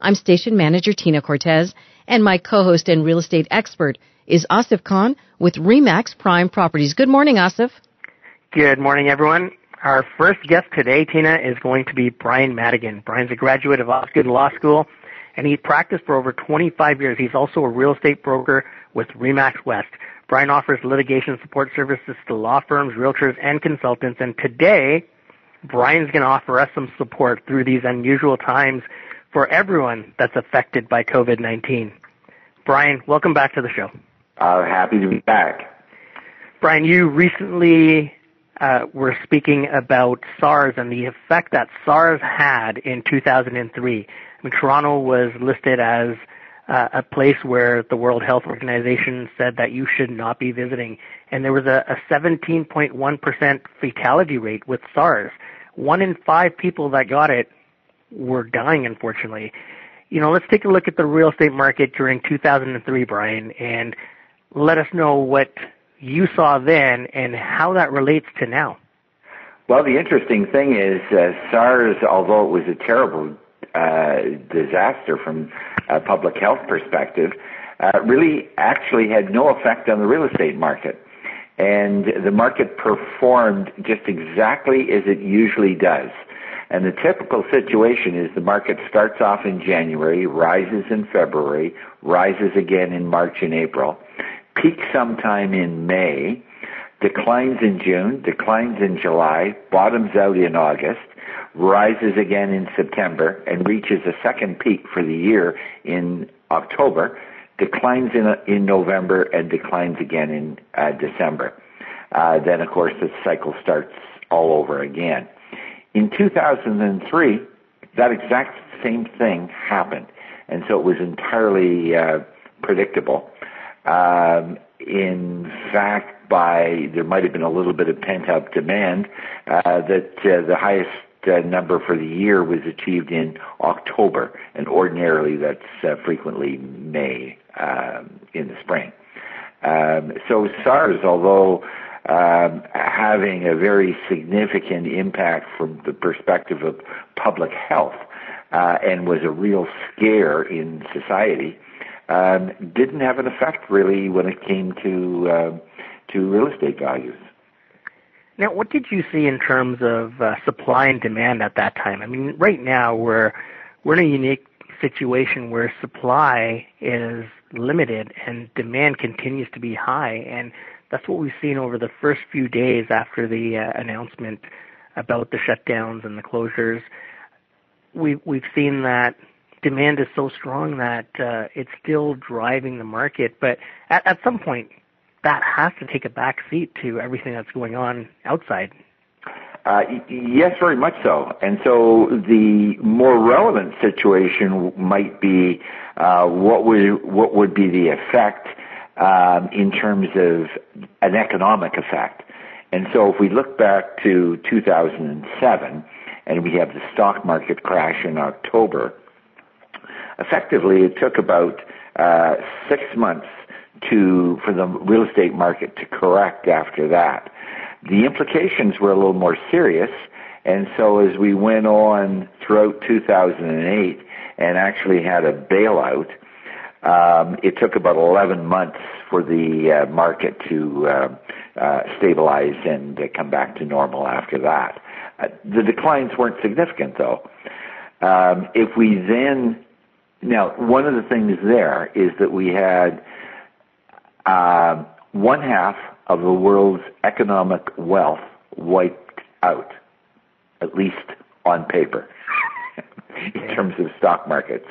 I'm station manager Tina Cortez, and my co-host and real estate expert is Asif Khan with Remax Prime Properties. Good morning, Asif. Good morning, everyone. Our first guest today, Tina, is going to be Brian Madigan. Brian's a graduate of Osgoode Law School, and he's practiced for over 25 years. He's also a real estate broker with Remax West. Brian offers litigation support services to law firms, realtors, and consultants. And today, Brian's going to offer us some support through these unusual times for everyone that's affected by COVID-19. Brian, welcome back to the show. Uh, happy to be back. Brian, you recently uh, were speaking about SARS and the effect that SARS had in 2003. I mean, Toronto was listed as uh, a place where the World Health Organization said that you should not be visiting, and there was a, a 17.1% fatality rate with SARS. One in five people that got it were dying, unfortunately. You know, let's take a look at the real estate market during 2003, Brian, and let us know what you saw then and how that relates to now. Well, the interesting thing is uh, SARS, although it was a terrible uh, disaster from a public health perspective, uh, really actually had no effect on the real estate market. And the market performed just exactly as it usually does. And the typical situation is the market starts off in January, rises in February, rises again in March and April, peaks sometime in May, declines in June, declines in July, bottoms out in August, rises again in September, and reaches a second peak for the year in October, declines in, in November, and declines again in uh, December. Uh, then, of course, the cycle starts all over again. In 2003, that exact same thing happened, and so it was entirely uh, predictable. Um, in fact, by there might have been a little bit of pent up demand uh, that uh, the highest uh, number for the year was achieved in October, and ordinarily that's uh, frequently May um, in the spring. Um, so SARS, although um, having a very significant impact from the perspective of public health uh, and was a real scare in society, um, didn't have an effect really when it came to uh, to real estate values. Now, what did you see in terms of uh, supply and demand at that time? I mean, right now we're we're in a unique situation where supply is limited and demand continues to be high, and that's what we've seen over the first few days after the uh, announcement about the shutdowns and the closures. We've we've seen that demand is so strong that uh, it's still driving the market, but at, at some point that has to take a back seat to everything that's going on outside. Uh, yes, very much so. And so the more relevant situation might be uh, what would what would be the effect um, in terms of an economic effect. And so if we look back to 2007 and we have the stock market crash in October, effectively it took about uh, six months to for the real estate market to correct after that. The implications were a little more serious, and so as we went on throughout 2008 and actually had a bailout, um, it took about 11 months for the uh, market to uh, uh, stabilize and uh, come back to normal after that. Uh, the declines weren't significant though. Um, if we then, now one of the things there is that we had uh, one half of the world's economic wealth wiped out, at least on paper, in terms of stock markets.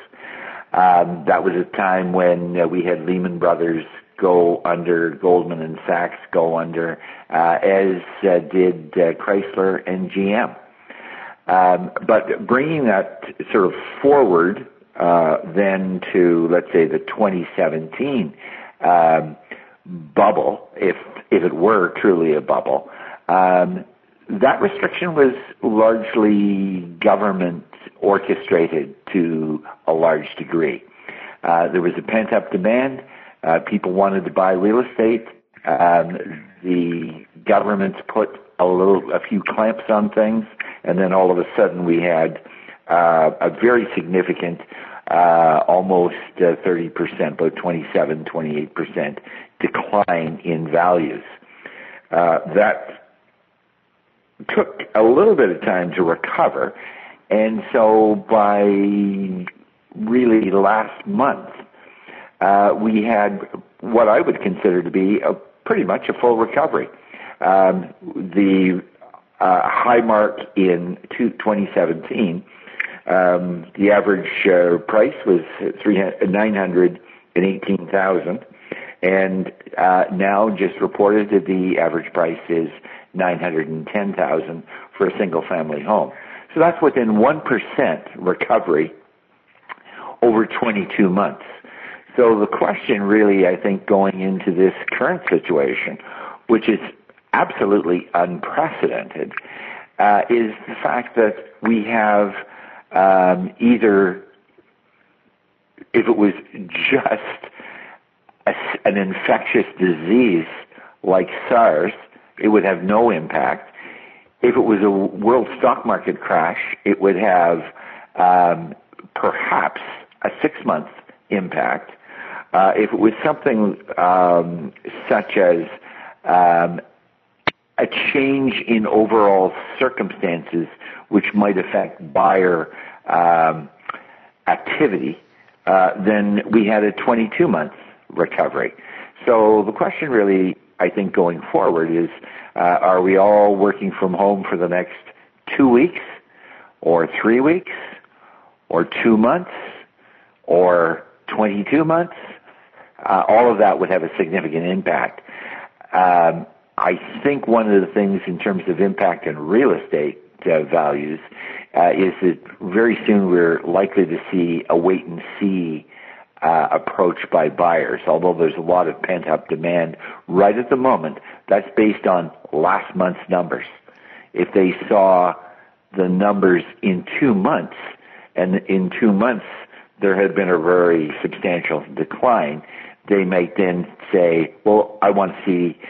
Um, that was a time when uh, we had Lehman Brothers go under, Goldman and Sachs go under, uh, as uh, did uh, Chrysler and GM. Um, but bringing that sort of forward uh, then to let's say the 2017 um, bubble, if if it were truly a bubble, um, that restriction was largely government orchestrated to a large degree. Uh, there was a pent up demand. Uh, people wanted to buy real estate. Um, the government put a little, a few clamps on things, and then all of a sudden we had uh, a very significant, uh, almost uh, 30%, about 27, 28% decline in values. Uh, that took a little bit of time to recover, and so by really last month, uh, we had what I would consider to be a pretty much a full recovery. Um, the uh, high mark in 2017, um, the average uh, price was 918,000, and uh, now just reported that the average price is 910,000 for a single family home. So that's within 1% recovery over 22 months. So the question really, I think, going into this current situation, which is absolutely unprecedented, uh, is the fact that we have um, either, if it was just a, an infectious disease like SARS, it would have no impact. If it was a world stock market crash, it would have um, perhaps a six month impact. Uh, if it was something um, such as um, a change in overall circumstances which might affect buyer um, activity, uh, then we had a 22 month recovery. So the question really, I think, going forward is, uh, are we all working from home for the next two weeks, or three weeks, or two months, or 22 months? Uh, all of that would have a significant impact. Um, I think one of the things in terms of impact in real estate uh, values uh, is that very soon we're likely to see a wait and see uh, approach by buyers. Although there's a lot of pent up demand right at the moment, that's based on last month's numbers. If they saw the numbers in two months, and in two months there had been a very substantial decline, they might then say, well, I want to see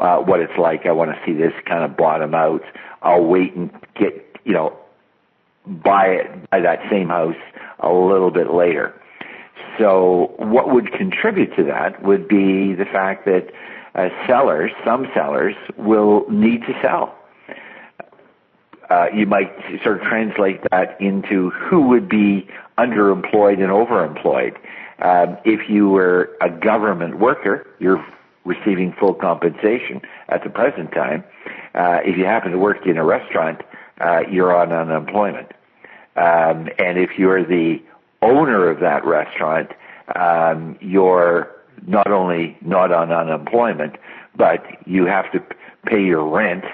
uh, what it's like. I want to see this kind of bottom out. I'll wait and get, you know, buy it, buy that same house a little bit later. So what would contribute to that would be the fact that uh, sellers, some sellers, will need to sell. Uh, you might sort of translate that into who would be underemployed and overemployed. Um, if you were a government worker, you're receiving full compensation at the present time. Uh, if you happen to work in a restaurant, uh, you're on unemployment. Um, and if you're the owner of that restaurant, um, you're not only not on unemployment, but you have to pay your rent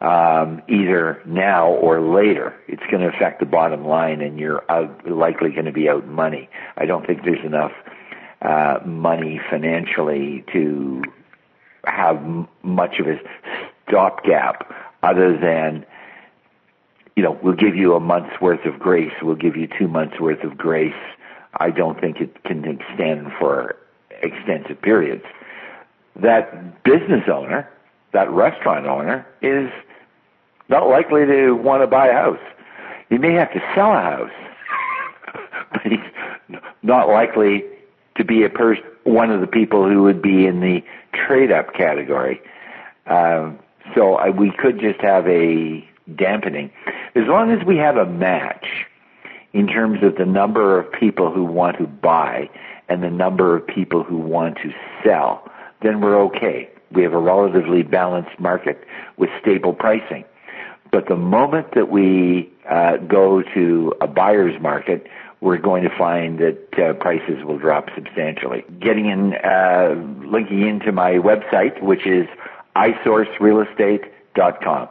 um, either now or later. It's going to affect the bottom line, and you're out, likely going to be out money. I don't think there's enough uh, money financially to have much of a stopgap other than you know, we'll give you a month's worth of grace, we'll give you two months worth of grace. I don't think it can extend for extensive periods. That business owner, that restaurant owner, is not likely to want to buy a house. He may have to sell a house, but he's not likely to be a person, one of the people who would be in the trade up category. Um, so I, we could just have a dampening. As long as we have a match in terms of the number of people who want to buy and the number of people who want to sell, then we're okay. We have a relatively balanced market with stable pricing. But the moment that we uh, go to a buyer's market, we're going to find that uh, prices will drop substantially. Getting in, uh, linking into my website, which is isourcerealestate.com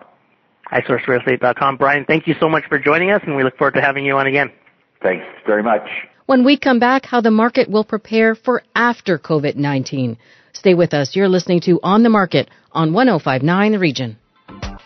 isourcerealestate.com. Brian, thank you so much for joining us, and we look forward to having you on again. Thanks very much. When we come back, how the market will prepare for after COVID-19. Stay with us. You're listening to On the Market on 1059 The Region.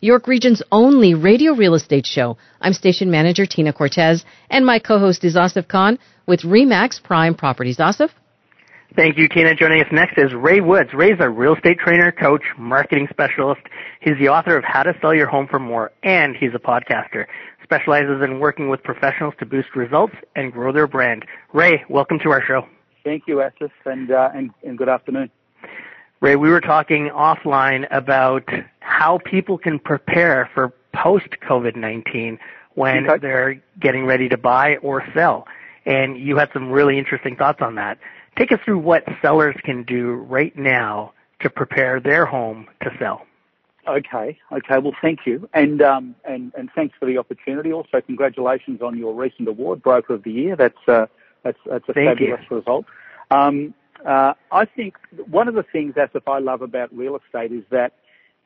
York Region's only radio real estate show. I'm station manager Tina Cortez, and my co-host is Asif Khan with Remax Prime Properties. Asif? Thank you, Tina. Joining us next is Ray Woods. Ray's a real estate trainer, coach, marketing specialist. He's the author of How to Sell Your Home for More, and he's a podcaster. Specializes in working with professionals to boost results and grow their brand. Ray, welcome to our show. Thank you, Asif, and, uh, and, and good afternoon. Ray, we were talking offline about how people can prepare for post COVID 19 when okay. they're getting ready to buy or sell. And you had some really interesting thoughts on that. Take us through what sellers can do right now to prepare their home to sell. Okay, okay. Well, thank you, and um, and and thanks for the opportunity. Also, congratulations on your recent award, Broker of the Year. That's uh, that's that's a thank fabulous you. result. Um, uh, I think one of the things, Asif I love about real estate, is that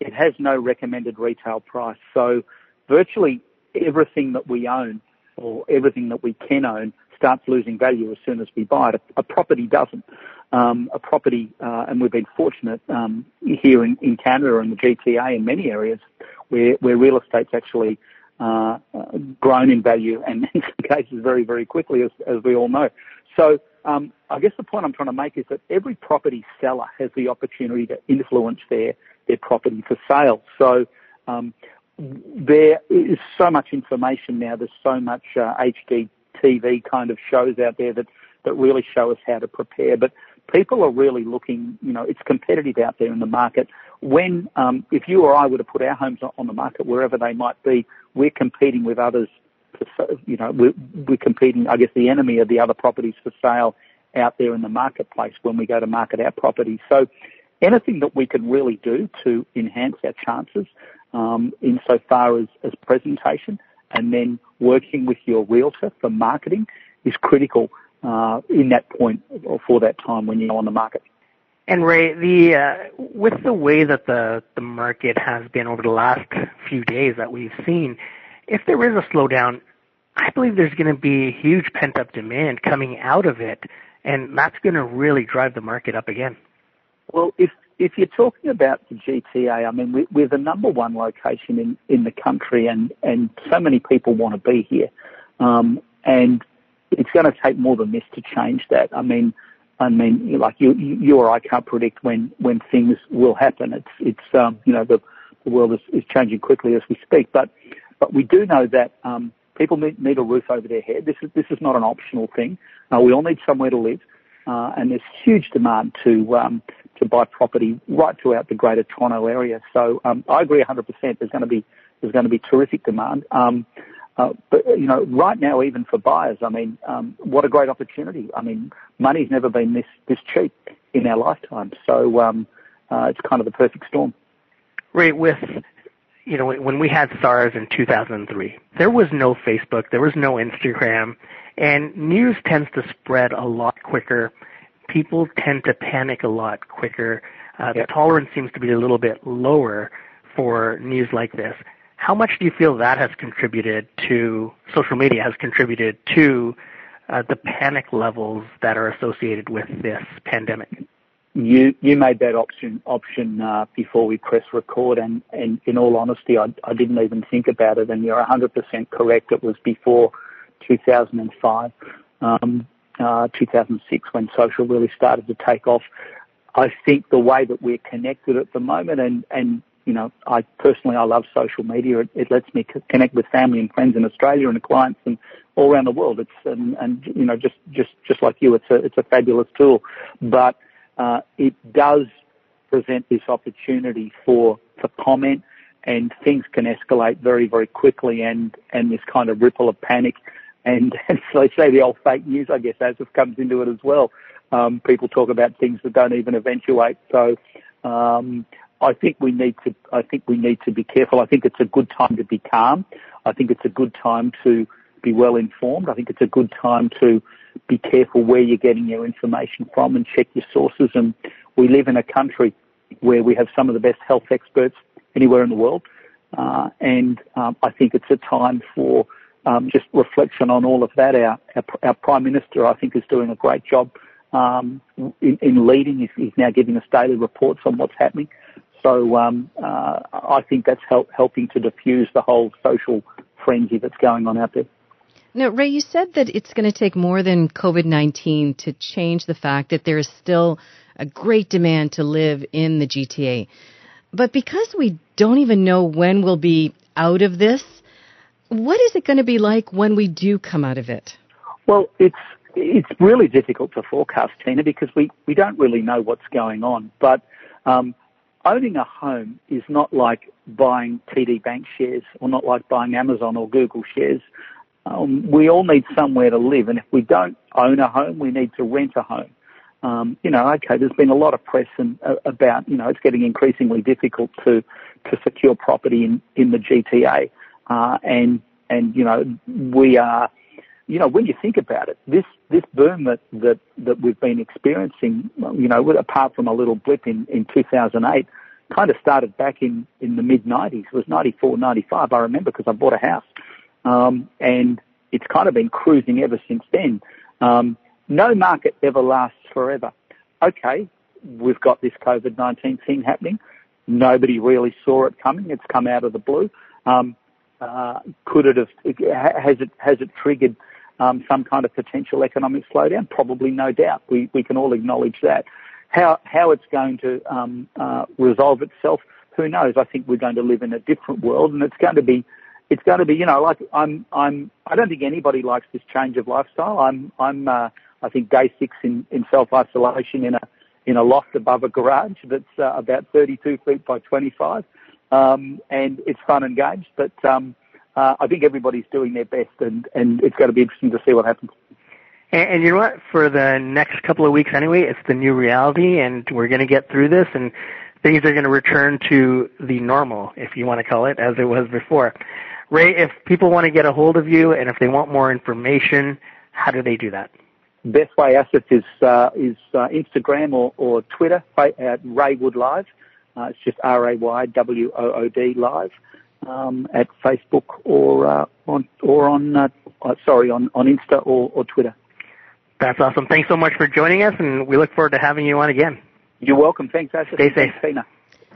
it has no recommended retail price. So virtually everything that we own or everything that we can own starts losing value as soon as we buy it. A, a property doesn't. Um, a property, uh, and we've been fortunate um, here in, in Canada and the GTA in many areas where, where real estate's actually uh, uh, grown in value and in some cases very, very quickly, as, as we all know. So um, I guess the point I'm trying to make is that every property seller has the opportunity to influence their their property for sale. So um, there is so much information now. There's so much uh, HGTV kind of shows out there that that really show us how to prepare. But people are really looking. You know, it's competitive out there in the market. When um, if you or I were to put our homes on the market wherever they might be, we're competing with others you know, we're, we're competing, I guess the enemy of the other properties for sale out there in the marketplace when we go to market our property. So anything that we can really do to enhance our chances um, insofar as, as presentation and then working with your realtor for marketing is critical uh, in that point or for that time when you're on the market. And Ray, the uh, with the way that the the market has been over the last few days that we've seen, if there is a slowdown, I believe there's going to be huge pent up demand coming out of it, and that's going to really drive the market up again. Well, if if you're talking about the GTA, I mean, we, we're the number one location in, in the country, and, and so many people want to be here. Um, and it's going to take more than this to change that. I mean, I mean, like you, you or I can't predict when, when things will happen. It's, it's, um, you know, the, the world is, is changing quickly as we speak. But, but we do know that, um, People need, need a roof over their head. This is this is not an optional thing. Uh, we all need somewhere to live, uh, and there's huge demand to um, to buy property right throughout the Greater Toronto area. So um, I agree 100%. There's going to be there's going to be terrific demand. Um, uh, but you know, right now, even for buyers, I mean, um, what a great opportunity! I mean, money's never been this this cheap in our lifetime. So um, uh, it's kind of the perfect storm. Right, with you know, when we had SARS in 2003, there was no Facebook, there was no Instagram, and news tends to spread a lot quicker. People tend to panic a lot quicker. Uh, yep. The tolerance seems to be a little bit lower for news like this. How much do you feel that has contributed to, social media has contributed to uh, the panic levels that are associated with this pandemic? You you made that option option uh, before we press record, and, and in all honesty, I, I didn't even think about it. And you're 100% correct. It was before 2005, um, uh, 2006 when social really started to take off. I think the way that we're connected at the moment, and and you know, I personally I love social media. It, it lets me connect with family and friends in Australia and clients and all around the world. It's and, and you know just just just like you, it's a it's a fabulous tool, but uh, it does present this opportunity for, for comment and things can escalate very, very quickly and, and this kind of ripple of panic. And as they say, the old fake news, I guess, as it comes into it as well. Um, people talk about things that don't even eventuate. So, Um, I think we need to. I think we need to be careful. I think it's a good time to be calm. I think it's a good time to be well informed. I think it's a good time to be careful where you're getting your information from and check your sources. And we live in a country where we have some of the best health experts anywhere in the world. Uh, and um, I think it's a time for um, just reflection on all of that. Our, our, our, Prime Minister, I think, is doing a great job um, in, in, leading. He's, he's, now giving us daily reports on what's happening. So um, uh, I think that's help, helping to diffuse the whole social frenzy that's going on out there. Now, Ray, you said that it's going to take more than COVID 19 to change the fact that there is still a great demand to live in the GTA. But because we don't even know when we'll be out of this, what is it going to be like when we do come out of it? Well, it's it's really difficult to forecast, Tina, because we, we don't really know what's going on. But um, owning a home is not like buying TD Bank shares or not like buying Amazon or Google shares. Um, we all need somewhere to live, and if we don't own a home, we need to rent a home. Um, you know, okay, there's been a lot of press and, uh, about, you know, it's getting increasingly difficult to, to secure property in, in the GTA. Uh, and, and, you know, we are, you know, when you think about it, this, this boom that, that, that we've been experiencing, you know, apart from a little blip in, in 2008, kind of started back in, in the mid 90s. It was 94, 95. I remember because I bought a house. Um, and it's kind of been cruising ever since then. Um, no market ever lasts forever. Okay, we've got this COVID-19 thing happening. Nobody really saw it coming. It's come out of the blue. Um, uh, could it have, has it, has it triggered um, some kind of potential economic slowdown? Probably, no doubt. We, we can all acknowledge that. How, how it's going to um, uh, resolve itself, who knows? I think we're going to live in a different world and it's going to be it's going to be, you know, like I'm, I'm, I don't think anybody likes this change of lifestyle. I'm, I'm, uh, I think day six in, in self isolation in a, in a loft above a garage that's uh, about 32 feet by 25. Um, and it's fun and games, but, um, uh, I think everybody's doing their best and, and it's going to be interesting to see what happens. And, and you know what? For the next couple of weeks anyway, it's the new reality and we're going to get through this and things are going to return to the normal, if you want to call it, as it was before. Ray, if people want to get a hold of you and if they want more information, how do they do that? Best way Asif is uh, is uh, Instagram or, or Twitter at Raywood Live. Uh, it's just R A Y W O O D Live um, at Facebook or uh, on or on uh, uh, sorry on on Insta or, or Twitter. That's awesome. Thanks so much for joining us, and we look forward to having you on again. You're welcome. Thanks, Asher. Stay safe. Thanks,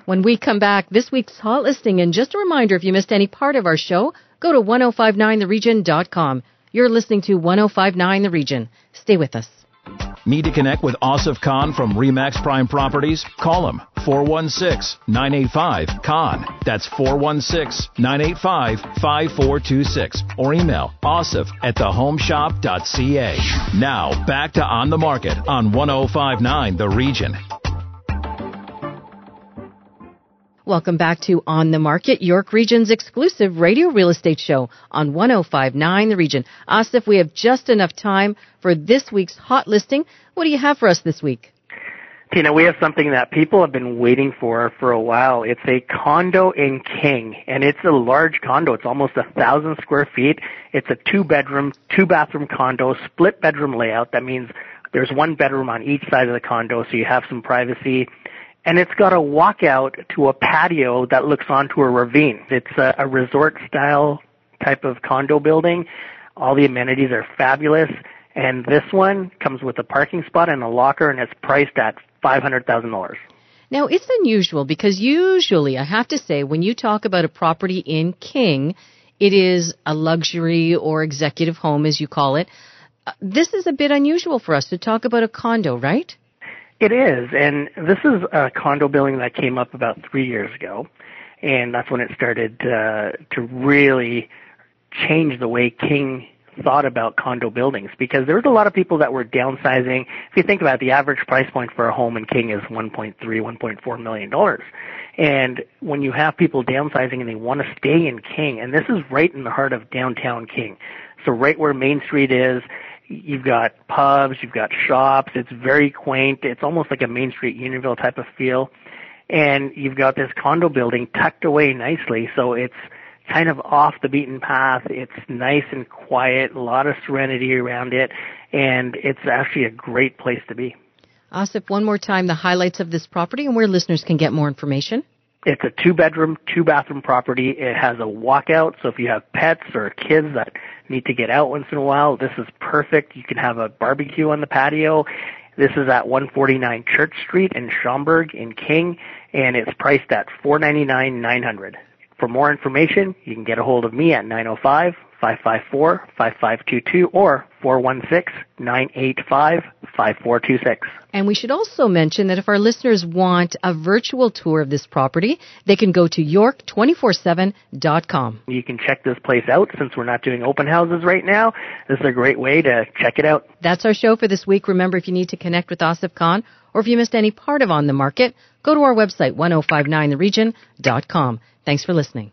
when we come back, this week's hot listing, and just a reminder if you missed any part of our show, go to 1059theregion.com. You're listening to 1059 The Region. Stay with us. Need to connect with Asif Khan from Remax Prime Properties? Call him 416-985-KHAN. That's 416-985-5426. Or email asif at thehomeshop.ca. Now back to On the Market on 1059 The Region. Welcome back to On the Market, York Region's exclusive radio real estate show on 1059 The Region. Asif, we have just enough time for this week's hot listing. What do you have for us this week? Tina, we have something that people have been waiting for for a while. It's a condo in King, and it's a large condo. It's almost a thousand square feet. It's a two bedroom, two bathroom condo, split bedroom layout. That means there's one bedroom on each side of the condo, so you have some privacy and it's got a walkout to a patio that looks onto a ravine. It's a, a resort style type of condo building. All the amenities are fabulous, and this one comes with a parking spot and a locker, and it's priced at five hundred thousand dollars. Now it's unusual because usually I have to say when you talk about a property in King, it is a luxury or executive home as you call it. Uh, this is a bit unusual for us to talk about a condo, right? It is, and this is a condo building that came up about three years ago, and that's when it started uh, to really change the way King thought about condo buildings because there was a lot of people that were downsizing. If you think about it, the average price point for a home in King is 1.3, 1.4 million dollars. And when you have people downsizing and they want to stay in King, and this is right in the heart of downtown King. So right where Main Street is, You've got pubs, you've got shops. It's very quaint. It's almost like a Main Street Unionville type of feel. and you've got this condo building tucked away nicely, so it's kind of off the beaten path. It's nice and quiet, a lot of serenity around it, and it's actually a great place to be. Asif, one more time, the highlights of this property and where listeners can get more information. It's a two bedroom, two bathroom property. It has a walkout, so if you have pets or kids that need to get out once in a while, this is perfect. You can have a barbecue on the patio. This is at 149 Church Street in Schomberg in King, and it's priced at 499 900 For more information, you can get a hold of me at 905 554 5522 or 416 985 5426. And we should also mention that if our listeners want a virtual tour of this property, they can go to york247.com. You can check this place out since we're not doing open houses right now. This is a great way to check it out. That's our show for this week. Remember, if you need to connect with Asif Khan or if you missed any part of On the Market, go to our website, 1059theregion.com. Thanks for listening.